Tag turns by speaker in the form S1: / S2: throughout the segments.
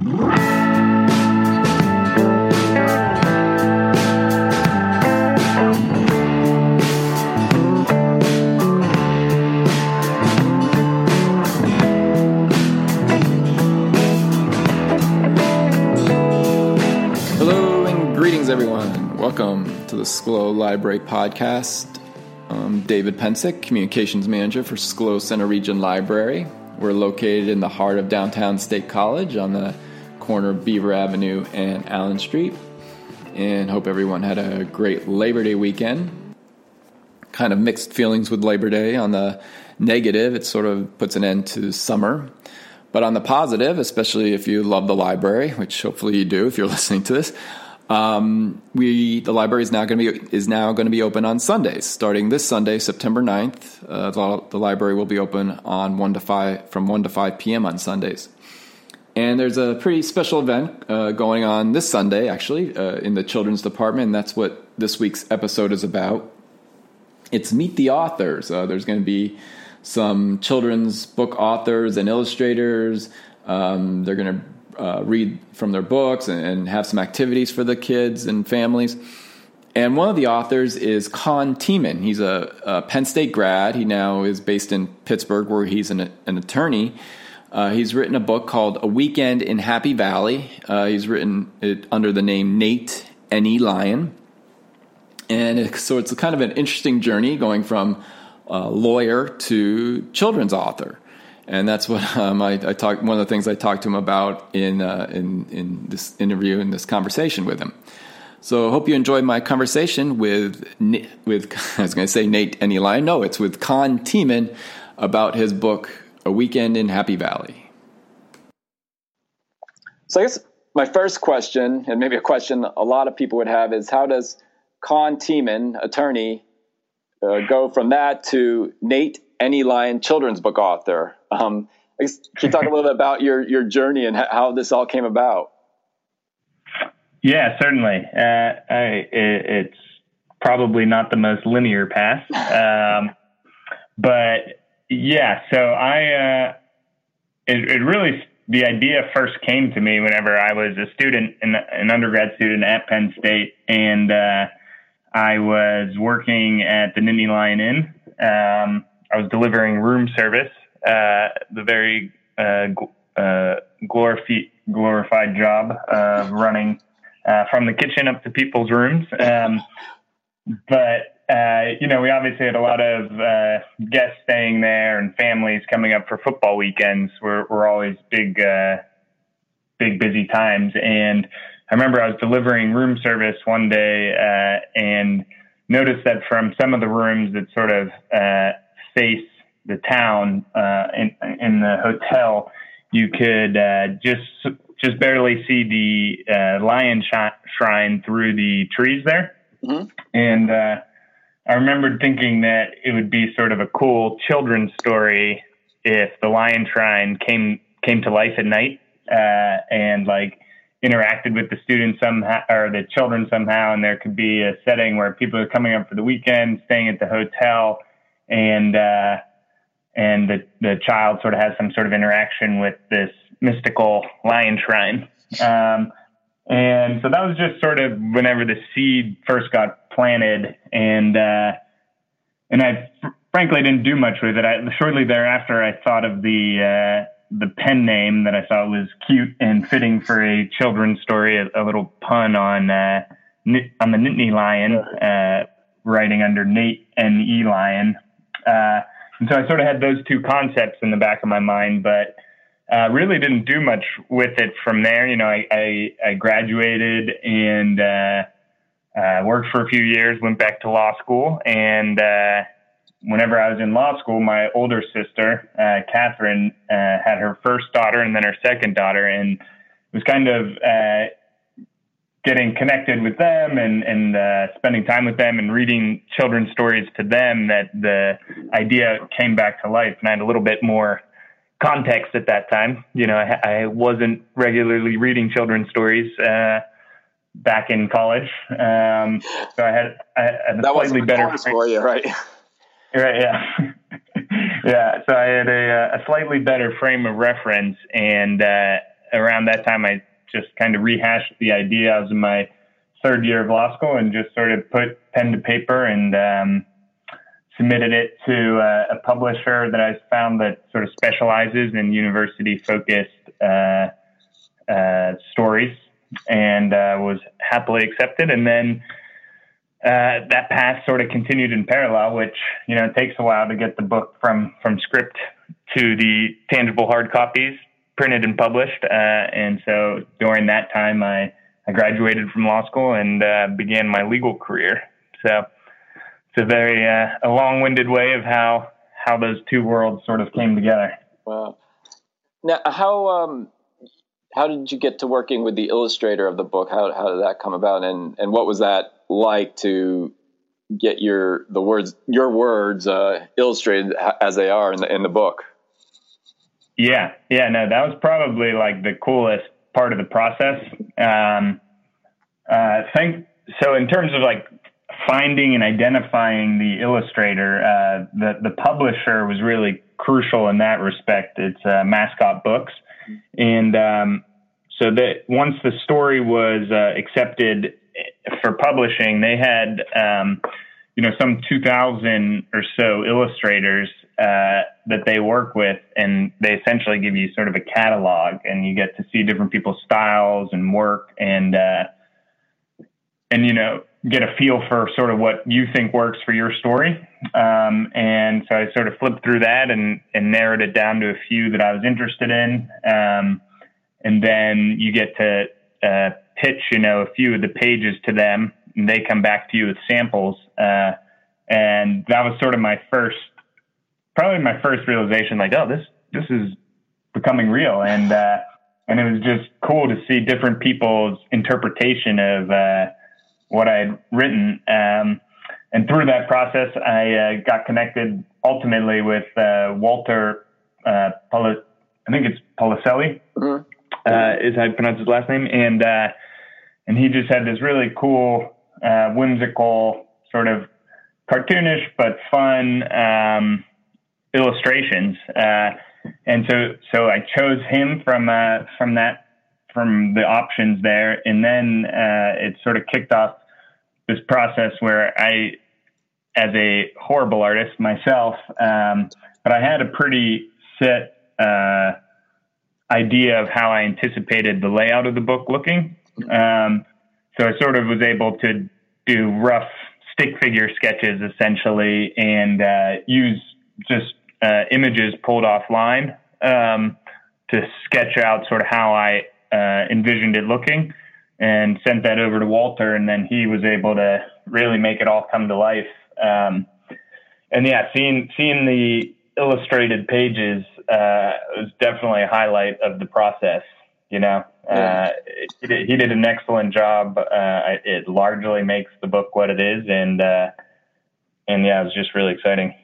S1: Welcome to the Schlow Library Podcast. I'm David Pencek, Communications Manager for Schlow Center Region Library. We're located in the heart of downtown State College on the corner of Beaver Avenue and Allen Street. And hope everyone had a great Labor Day weekend. Kind of mixed feelings with Labor Day. On the negative, it sort of puts an end to summer. But on the positive, especially if you love the library, which hopefully you do if you're listening to this, um, we the library is now going to be is now going to be open on Sundays. Starting this Sunday, September 9th, uh, the, the, library will be open on one to five from one to five p.m. on Sundays. And there's a pretty special event uh, going on this Sunday, actually, uh, in the children's department, and that's what this week's episode is about. It's Meet the Authors. Uh, there's going to be some children's book authors and illustrators. Um, they're going to uh, read from their books and, and, have some activities for the kids and families. And one of the authors is Con Tiemann. He's a, a Penn State grad. He now is based in Pittsburgh, where he's an, an attorney. Uh, he's written a book called A Weekend in Happy Valley. Uh, he's written it under the name Nate N.E. Lyon. And it, so it's kind of an interesting journey going from uh, lawyer to children's author. And that's what um, I, I talked. One of the things I talked to him about in uh, in in this interview in this conversation with him. So I hope you enjoyed my conversation with with I was going to say Nate and Eli. No, it's with Con Tiemann about his book A Weekend in Happy Valley. So I guess my first question, and maybe a question a lot of people would have, is how does Con Tiemann, attorney, uh, go from that to Nate N.E. Lyon, children's book author. Um, can you talk a little bit about your your journey and how this all came about?
S2: Yeah, certainly. Uh, I, it, it's probably not the most linear path, um, but yeah. So I, uh, it, it, really the idea first came to me whenever I was a student, an undergrad student at Penn State, and uh, I was working at the Nittany Lion Inn. Um, I was delivering room service, uh, the very uh, uh, glorifi- glorified job of running uh, from the kitchen up to people's rooms. Um, but uh, you know, we obviously had a lot of uh, guests staying there and families coming up for football weekends. We're, Were always big, big busy times, and I remember I was delivering room service one day uh, and noticed that from some of the rooms that sort of uh, face the town uh, in, in the hotel, you could uh, just just barely see the uh, lion sh- shrine through the trees there. Mm-hmm. And uh, I remembered thinking that it would be sort of a cool children's story if the lion shrine came came to life at night and like interacted with the students somehow or the children somehow and there could be a setting where people are coming up for the weekend staying at the hotel and uh, and the the child sort of has some sort of interaction with this mystical lion shrine. Um, and so that was just sort of whenever the seed first got planted and uh, and I frankly didn't do much with it I, shortly thereafter I thought of the uh, the pen name that I thought was cute and fitting for a children's story, a, a little pun on uh, on the Nittany Lion, uh, writing under Nate and E Lion. Uh, and so I sort of had those two concepts in the back of my mind, but uh, really didn't do much with it from there. You know, I, I, I graduated and uh, worked for a few years, went back to law school, and uh, whenever I was in law school, my older sister, uh, Catherine, uh, had her first daughter and then her second daughter, and was kind of uh, getting connected with them and and uh, spending time with them and reading children's stories to them that the idea came back to life, and I had a little bit more context at that time. You know, I, I wasn't regularly reading children's stories. Uh, back in college, um, so I had, I had a
S1: that
S2: slightly better
S1: for you, right?
S2: Right. Yeah. yeah. So I had a, a, slightly better frame of reference, and uh, around that time, I just kind of rehashed the idea. I was in my third year of law school and just sort of put pen to paper and um, submitted it to uh, a publisher that I found that sort of specializes in university focused uh, uh, stories and uh, was happily accepted. And then uh, that path sort of continued in parallel, which you know takes a while to get the book from from script to the tangible hard copies printed and published. Uh, and so during that time, I I graduated from law school and uh, began my legal career. So it's a very uh, a long-winded way of how how those two worlds sort of came together.
S1: Wow. Now, how um, how did you get to working with the illustrator of the book? How how did that come about, and and what was that like to get your the words your words uh, illustrated as they are in the in the book?
S2: Yeah, yeah, no, that was probably like the coolest part of the process. Um, uh, think so in terms of like finding and identifying the illustrator, uh, the the publisher was really crucial in that respect. It's uh, Mascot Books, and um, so that once the story was uh, accepted for publishing, they had um, you know some 2,000 or so illustrators uh, that they work with, and they essentially give you sort of a catalog, and you get to see different people's styles and work, and uh, and you know get a feel for sort of what you think works for your story. Um, and so I sort of flipped through that and, and narrowed it down to a few that I was interested in. Um, and then you get to uh, pitch, you know, a few of the pages to them, and they come back to you with samples. Uh, and that was sort of my first, probably my first realization, like, oh, this this is becoming real, and uh, and it was just cool to see different people's interpretation of uh, what I had written. Um, and through that process, I uh, got connected ultimately with uh, Walter uh, Poli- I think it's Policelli, mm-hmm. uh, is how you pronounce his last name, and uh, and he just had this really cool, uh, whimsical, sort of cartoonish but fun um, illustrations. Uh, and so so I chose him from uh, from that from the options there, and then uh, it sort of kicked off this process where I, as a horrible artist myself, um, but I had a pretty set uh, idea of how I anticipated the layout of the book looking. Um, so I sort of was able to do rough stick figure sketches essentially and uh, use just uh, images pulled offline um, to sketch out sort of how I uh, envisioned it looking and sent that over to Walter, and then he was able to really make it all come to life. Um, and yeah, seeing seeing the illustrated pages uh, was definitely a highlight of the process. You know, yeah. uh, he, did, he, did, an excellent job. Uh, it largely makes the book what it is, and uh, and yeah, it was just really exciting.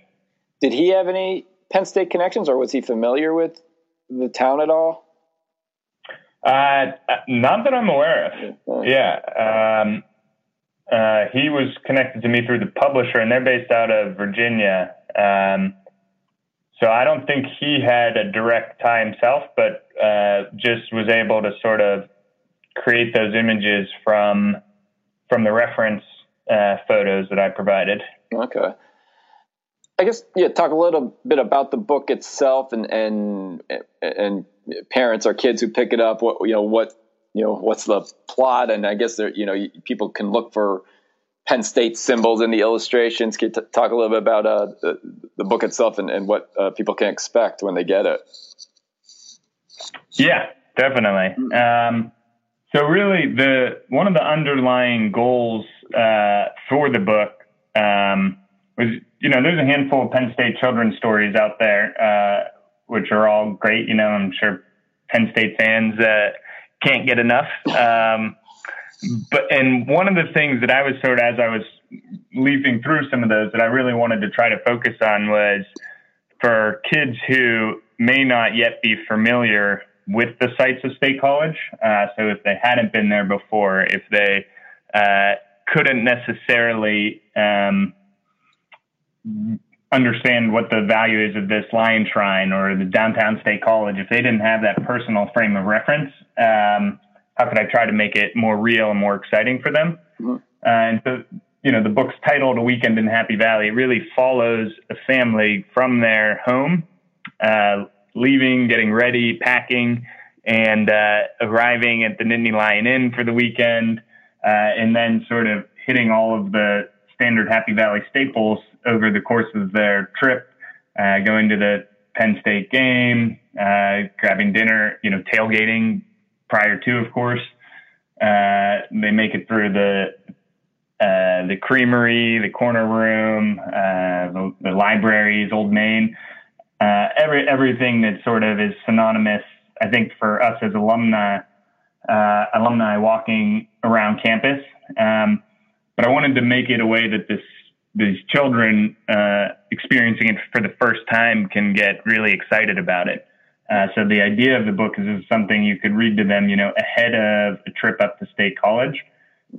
S1: Did he have any Penn State connections, or was he familiar with the town at all?
S2: Uh, not that I'm aware of. Yeah. Um, uh, he was connected to me through the publisher, and they're based out of Virginia. Um, so I don't think he had a direct tie himself, but uh, just was able to sort of create those images from from the reference uh, photos that I provided.
S1: Okay. I guess yeah. Talk a little bit about the book itself and and and parents or kids who pick it up. What you know what you know what's the plot, and I guess there you know people can look for Penn State symbols in the illustrations. Can you t- talk a little bit about uh, the, the, book itself and, and what uh, people can expect when they get it?
S2: Yeah, definitely. Um, so really, the one of the underlying goals uh, for the book um, was, you know, there's a handful of Penn State children's stories out there, uh, which are all great. You know, I'm sure Penn State fans uh, can't get enough. Um, but and one of the things that I was sort of as I was leafing through some of those that I really wanted to try to focus on was for kids who may not yet be familiar with the sites of State College. Uh, so if they hadn't been there before, if they uh, couldn't necessarily um, understand what the value is of this Lion Shrine or the downtown state college, if they didn't have that personal frame of reference, um, how could I try to make it more real and more exciting for them? Mm-hmm. Uh, and so, you know, the book's titled A Weekend in Happy Valley. It really follows a family from their home, uh, leaving, getting ready, packing, and uh, arriving at the Nittany Lion Inn for the weekend, uh, and then sort of hitting all of the standard Happy Valley staples over the course of their trip, uh, going to the Penn State game, uh, grabbing dinner, you know, tailgating prior to, of course. Uh, they make it through the uh, the creamery, the corner room, uh, the, the, libraries, Old Main, uh, every everything that sort of is synonymous. I think for us as alumni, alumni walking around campus. Um, but I wanted to make it a way that this these children uh, experiencing it for the first time can get really excited about it. Uh, so the idea of the book is, is something you could read to them, you know, ahead of a trip up to state college.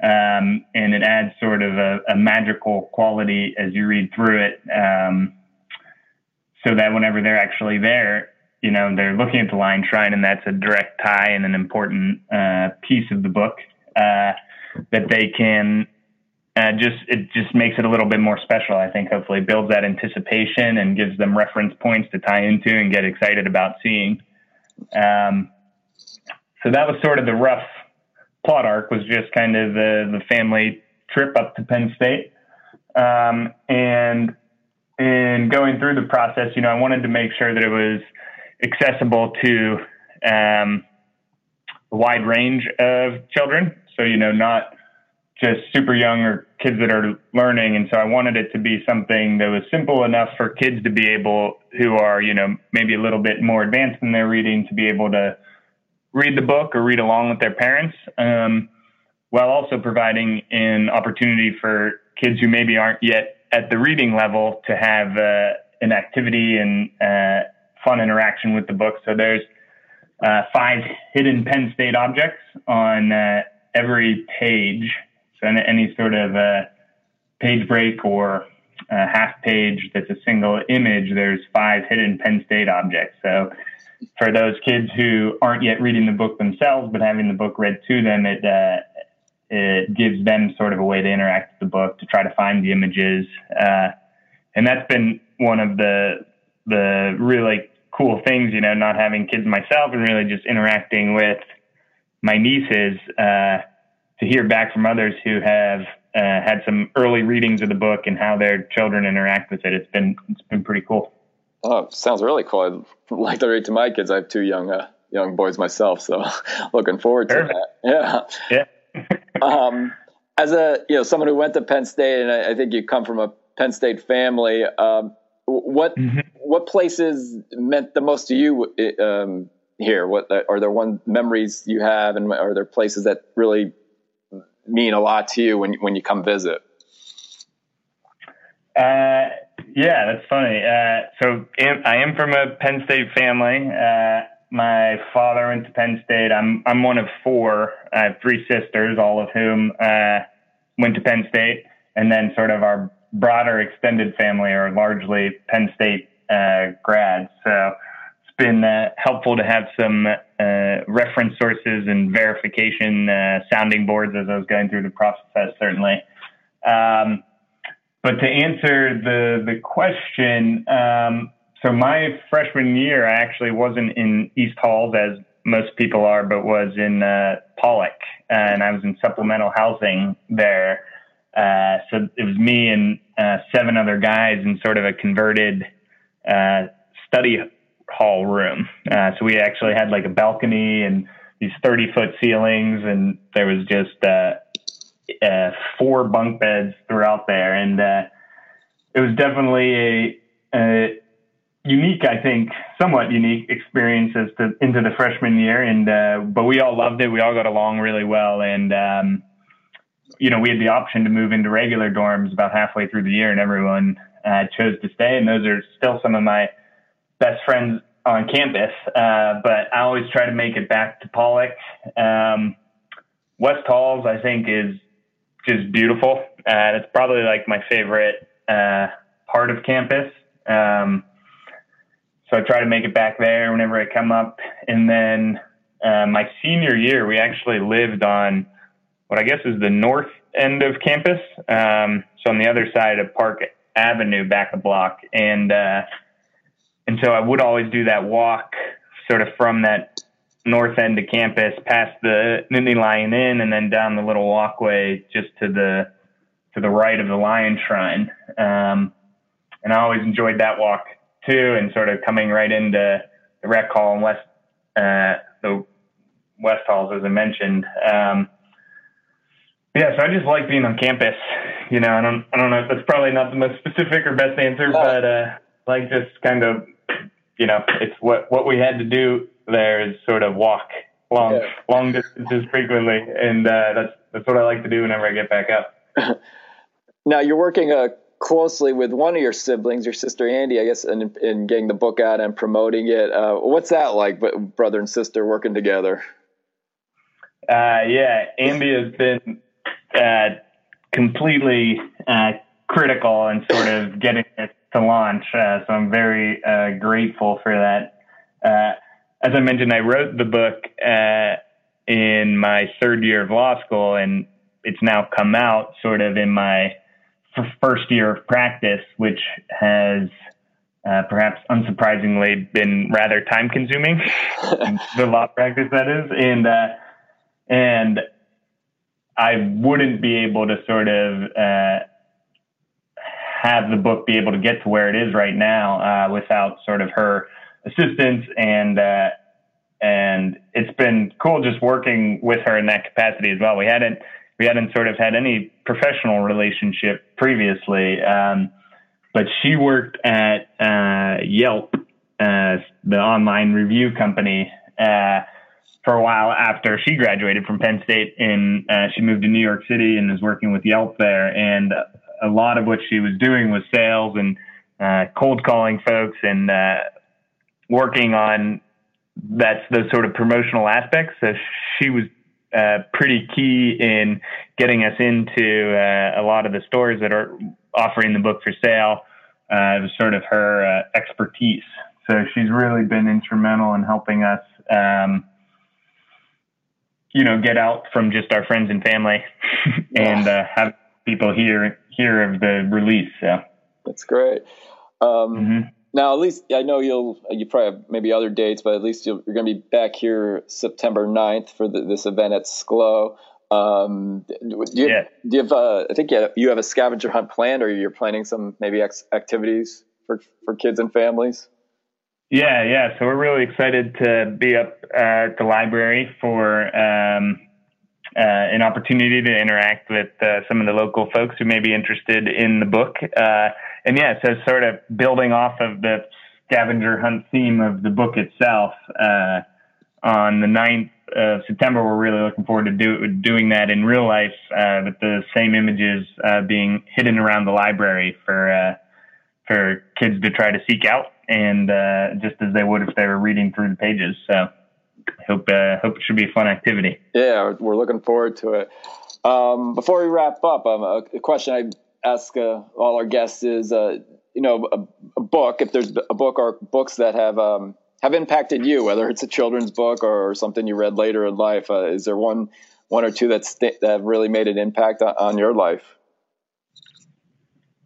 S2: Um, and it adds sort of a, a, magical quality as you read through it. Um, so that whenever they're actually there, you know, they're looking at the Lion Shrine and that's a direct tie and an important uh, piece of the book uh, that they can uh, just it just makes it a little bit more special. I think hopefully builds that anticipation and gives them reference points to tie into and get excited about seeing. Um, so that was sort of the rough plot arc. Was just kind of the the family trip up to Penn State, um, and in going through the process, you know, I wanted to make sure that it was accessible to um, a wide range of children. So you know, not just super young or kids that are learning. And so I wanted it to be something that was simple enough for kids to be able, who are, you know, maybe a little bit more advanced in their reading, to be able to read the book or read along with their parents, um, while also providing an opportunity for kids who maybe aren't yet at the reading level to have uh, an activity and uh, fun interaction with the book. So there's uh, five hidden Penn State objects on uh, every page so any sort of a page break or a half page that's a single image, there's five hidden Penn State objects. So for those kids who aren't yet reading the book themselves, but having the book read to them, it uh, it gives them sort of a way to interact with the book to try to find the images, uh, and that's been one of the the really cool things. You know, not having kids myself and really just interacting with my nieces. Uh, to hear back from others who have uh, had some early readings of the book and how their children interact with it. It's been it's been pretty cool.
S1: Oh, sounds really cool. I'd like to read to my kids. I have two young uh, young boys myself, so looking forward to Perfect. that.
S2: Yeah,
S1: yeah. um, as a you know someone who went to Penn State, and I, I think you come from a Penn State family. Um, what mm-hmm. what places meant the most to you um, here? What are there one memories you have, and are there places that really mean a lot to you when when you come visit?
S2: Uh, yeah, that's funny. Uh, so I am from a Penn State family. Uh, my father went to Penn State. I'm I'm one of four. I have three sisters, all of whom uh, went to Penn State, and then sort of our broader extended family are largely Penn State uh, grads. So been uh, helpful to have some uh, reference sources and verification uh, sounding boards as I was going through the process, certainly. Um, but to answer the the question, um, so my freshman year, I actually wasn't in East Halls as most people are, but was in uh, Pollock, and I was in supplemental housing there. Uh, so it was me and uh, seven other guys in sort of a converted study hall room. Uh, so we actually had like a balcony and these 30 foot ceilings, and there was just uh, uh, four bunk beds throughout there. And uh, it was definitely a, a, unique, I think, somewhat unique experience as to into the freshman year. And uh, but we all loved it. We all got along really well, and um, you know we had the option to move into regular dorms about halfway through the year, and everyone uh, chose to stay. And those are still some of my best friends on campus, uh, but I always try to make it back to Pollock. Um, West Halls, I think, is just beautiful. Uh, it's probably like my favorite uh, part of campus. Um, so I try to make it back there whenever I come up. And then uh, my senior year, we actually lived on what I guess is the north end of campus. Um, so on the other side of Park Avenue, back a block, and uh, and so I would always do that walk, sort of from that north end of campus, past the Nittany Lion Inn, and then down the little walkway just to the to the right of the Lion Shrine. Um, and I always enjoyed that walk too, and sort of coming right into the rec hall and west uh, the West Halls, as I mentioned. Um, yeah, so I just like being on campus. You know, I don't, I don't know. That's probably not the most specific or best answer, but uh, like just kind of, you know, it's what what we had to do there is sort of walk long yeah. long distances frequently, and uh, that's that's what I like to do whenever I get back up.
S1: now you're working uh, closely with one of your siblings, your sister Andy, I guess, in, in getting the book out and promoting it. Uh, what's that like, brother and sister working together?
S2: Uh, yeah, Andy has been uh, completely uh, critical and sort of getting it to launch. Uh, so I'm very uh, grateful for that. Uh, as I mentioned, I wrote the book uh, in my third year of law school, and it's now come out sort of in my f- first year of practice, which has uh, perhaps unsurprisingly been rather time consuming. the law practice that is, and uh, and I wouldn't be able to sort of uh, have the book be able to get to where it is right now uh, without sort of her assistance and uh, and it's been cool just working with her in that capacity as well. We hadn't we hadn't sort of had any professional relationship previously, um, but she worked at uh, Yelp, uh, the online review company, uh, for a while after she graduated from Penn State, and uh, she moved to New York City and is working with Yelp there. And a lot of what she was doing was sales and uh, cold calling folks and uh, working on that's those sort of promotional aspects. So she was uh, pretty key in getting us into uh, a lot of the stores that are offering the book for sale. Uh, it was sort of her uh, expertise. So she's really been instrumental in helping us, um, you know, get out from just our friends and family and uh, have people hear hear of the release. So
S1: that's great. Um, mm-hmm. Now, at least I know you'll you probably have maybe other dates, but at least you are going to be back here September 9th for the, this event at Schlow. Um, do you, yeah. do you have, uh, I think you have, you have a scavenger hunt planned, or you're planning some maybe ex- activities for for kids and families.
S2: Yeah, yeah. So we're really excited to be up uh, at the library for um, uh, an opportunity to interact with uh, some of the local folks who may be interested in the book. Uh, and yeah, so sort of building off of the scavenger hunt theme of the book itself, uh, on the 9th of September, we're really looking forward to do, doing that in real life uh, with the same images uh, being hidden around the library for for kids to try to seek out, and just as they would if they were reading through the pages. So hope uh, hope it should be a fun activity.
S1: Yeah, we're looking forward to it. Um, before we wrap up, um, a, a, question I ask uh, all our guests is, uh, you know, a, a, book. If there's a book or books that have um, have impacted you, whether it's a children's book or something you read later in life, uh, is there one one or two that's that really made an impact on, on your life?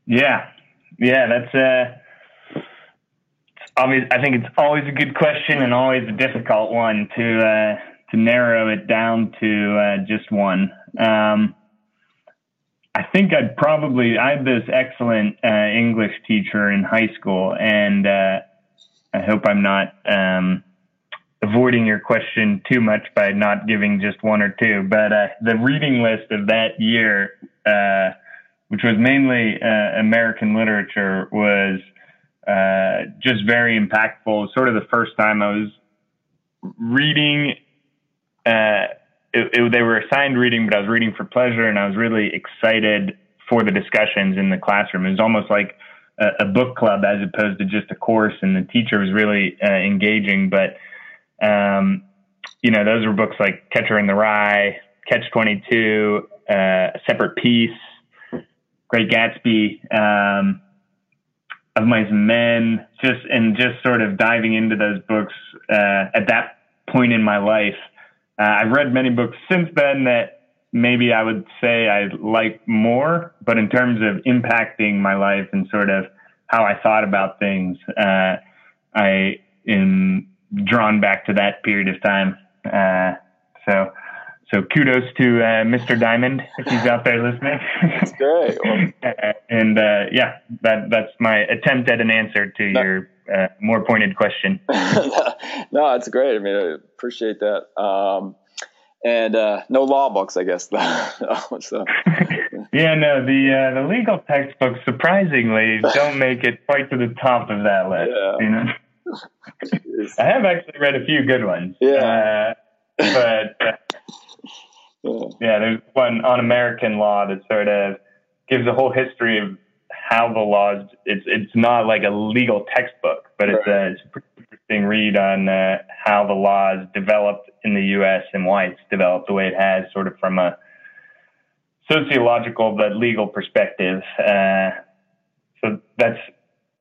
S2: Yeah, yeah, that's uh, I think it's always a good question and always a difficult one to uh, to narrow it down to uh, just one. Um, I think I'd probably I had this excellent uh, English teacher in high school, and uh, I hope I'm not um, avoiding your question too much by not giving just one or two. But uh, the reading list of that year, uh, which was mainly American literature, was uh, just very impactful. Sort of the first time I was reading, uh, it, it, they were assigned reading, but I was reading for pleasure, and I was really excited for the discussions in the classroom. It was almost like a, a book club as opposed to just a course, and the teacher was really uh, engaging. But um, you know, those were books like Catcher in the Rye, Catch Twenty Two, uh, Separate Peace, Great Gatsby. Um, of Mice and Men, just and just sort of diving into those books uh, at that point in my life. Uh, I've read many books since then that maybe I would say I like more, but in terms of impacting my life and sort of how I thought about things, uh, I am drawn back to that period of time. Uh, so so kudos to uh, Mr. Diamond if he's out there listening.
S1: That's great.
S2: Well, and uh, yeah, that that's my attempt at an answer to your uh, more pointed question.
S1: no, it's great. I mean, I appreciate that. Um, and uh, no law books, I guess.
S2: so. yeah, no, the uh, the legal textbooks surprisingly don't make it quite to the top of that list. Yeah. You know? I have actually read a few good ones.
S1: Yeah.
S2: Uh, yeah, there's one on American law that sort of gives a whole history of how the laws. It's it's not like a legal textbook, but it's a, it's a pretty interesting read on uh, how the laws developed in the U.S. and why it's developed the way it has, sort of from a sociological but legal perspective. Uh, so that's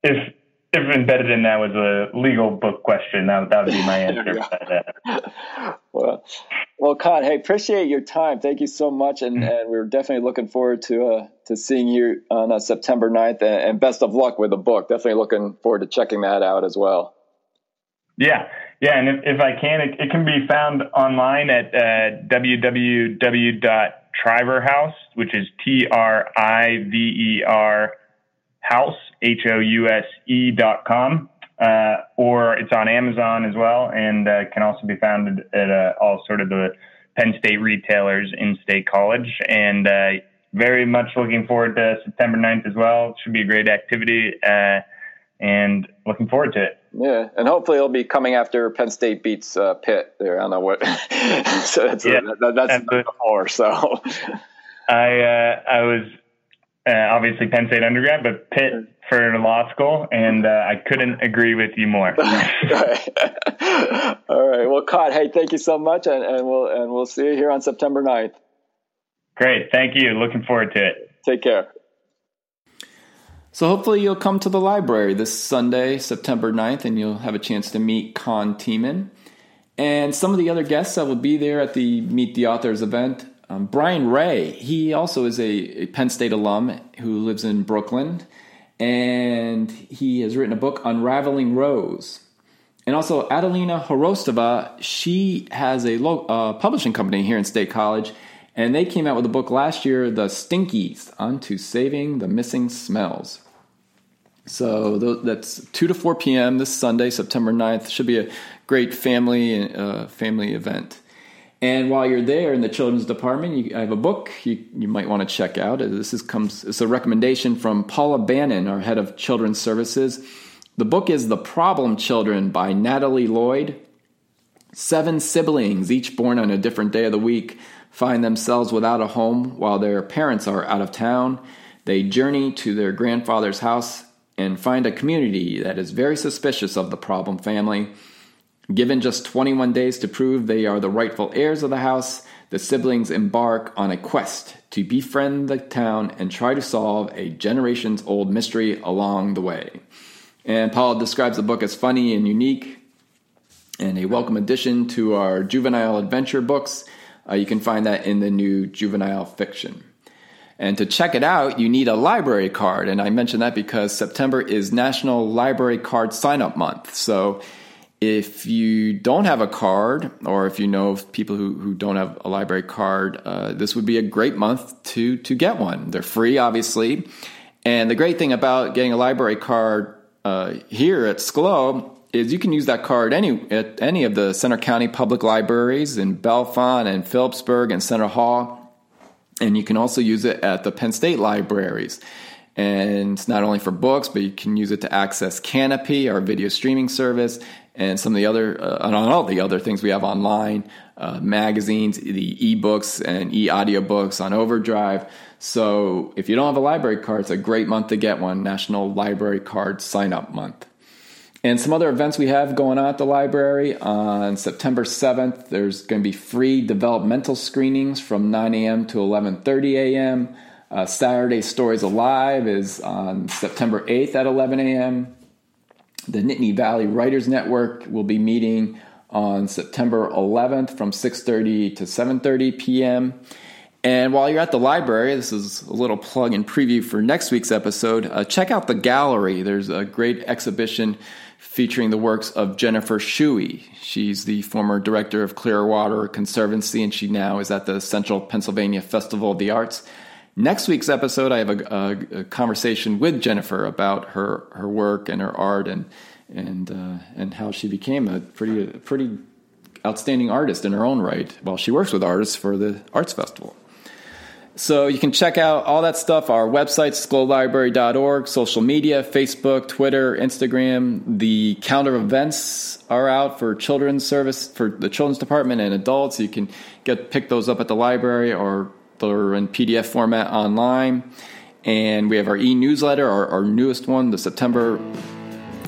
S2: if embedded in that was a legal book question, that, that would be my answer.
S1: well, well, Con, hey, appreciate your time. Thank you so much, and, mm-hmm. and we're definitely looking forward to uh, to seeing you on uh, September 9th, and, and, best of luck with the book. Definitely looking forward to checking that out as well.
S2: Yeah, yeah, and if, if I can, it, it, can be found online at uh, www.triverhouse, which is T R I V E R house, H O U S E dot com. Uh, or it's on Amazon as well, and uh, can also be found at uh, all sort of the Penn State retailers in State College. And uh, very much looking forward to September 9th as well. Should be a great activity, uh, and looking forward to it.
S1: Yeah, and hopefully it'll be coming after Penn State beats uh, Pitt there. I don't know what. so that's yeah, that, that's before. So
S2: I I was uh, obviously Penn State undergrad, but Pitt for law school, and uh, I couldn't agree with you more. All
S1: right. All right. Well, Con, hey, thank you so much, and, and we'll and we'll see you here on September 9th.
S2: Great. Thank you. Looking forward to it.
S1: Take care. So hopefully you'll come to the library this Sunday, September 9th, and you'll have a chance to meet Con Tiemann. And some of the other guests that will be there at the Meet the Authors event um, Brian Ray, he also is a, a, Penn State alum who lives in Brooklyn, and he has written a book, Unraveling Rose. And also, Adelina Horostova, she has a lo- uh, publishing company here in State College, and they came out with a book last year, The Stinkies, Onto Saving the Missing Smells. So that's 2 to 4 p.m. this Sunday, September 9th. Should be a great family uh, family event. And while you're there in the children's department, you I have a book you, you might want to check out. Uh, this is comes it's a recommendation from Paula Bannon, our head of children's services. The book is The Problem Children by Natalie Lloyd. Seven siblings, each born on a different day of the week, find themselves without a home while their parents are out of town. They journey to their grandfather's house and find a community that is very suspicious of the problem family. Given just 21 days to prove they are the rightful heirs of the house, the siblings embark on a quest to befriend the town and try to solve a generations old mystery along the way. And Paul describes the book as funny and unique and a welcome addition to our juvenile adventure books. Uh, you can find that in the new juvenile fiction. And to check it out, you need a library card. And I mention that because September is National Library Card Sign Up Month. So if you don't have a card, or if you know of people who, who don't have a library card, uh, this would be a great month to to get one. They're free, obviously, and the great thing about getting a library card uh, here at Schlow is you can use that card any at any of the Centre County public libraries in Bellefonte and Philipsburg and Centre Hall, and you can also use it at the Penn State libraries. And it's not only for books, but you can use it to access Kanopy, our video streaming service, and some of the other, uh, and all the other things we have online, uh, magazines, the ebooks and e audiobooks on Overdrive. So if you don't have a library card, it's a great month to get one. National Library Card Sign Up Month. And some other events we have going on at the library on September 7th. There's going to be free developmental screenings from 9 a.m. to 11:30 a.m. Uh, Saturday Stories Alive is on September 8th at 11 a.m. The Nittany Valley Writers Network will be meeting on September 11th from 6:30 to 7:30 p.m. And while you're at the library, this is a little plug and preview for next week's episode. Uh, check out the gallery. There's a great exhibition featuring the works of Jennifer Shuey. She's the former director of Clearwater Conservancy, and she now is at the Central Pennsylvania Festival of the Arts. Next week's episode, I have a, a, a conversation with Jennifer about her, her work and her art and and uh, and how she became a pretty a pretty outstanding artist in her own right while she works with artists for the arts festival. So you can check out all that stuff, our website, schlowlibrary.org, social media, Facebook, Twitter, Instagram. The calendar of events are out for children's service, for the children's department and adults. You can get pick those up at the library or they're in PDF format online. And we have our e-newsletter, our, our newest one, the September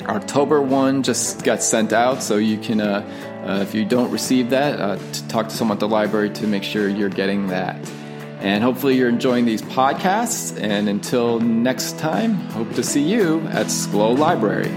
S1: October one just got sent out, so you can, uh, uh, if you don't receive that, uh, talk to someone at the library to make sure you're getting that. And hopefully, you're enjoying these podcasts. And until next time, hope to see you at Schlow Library.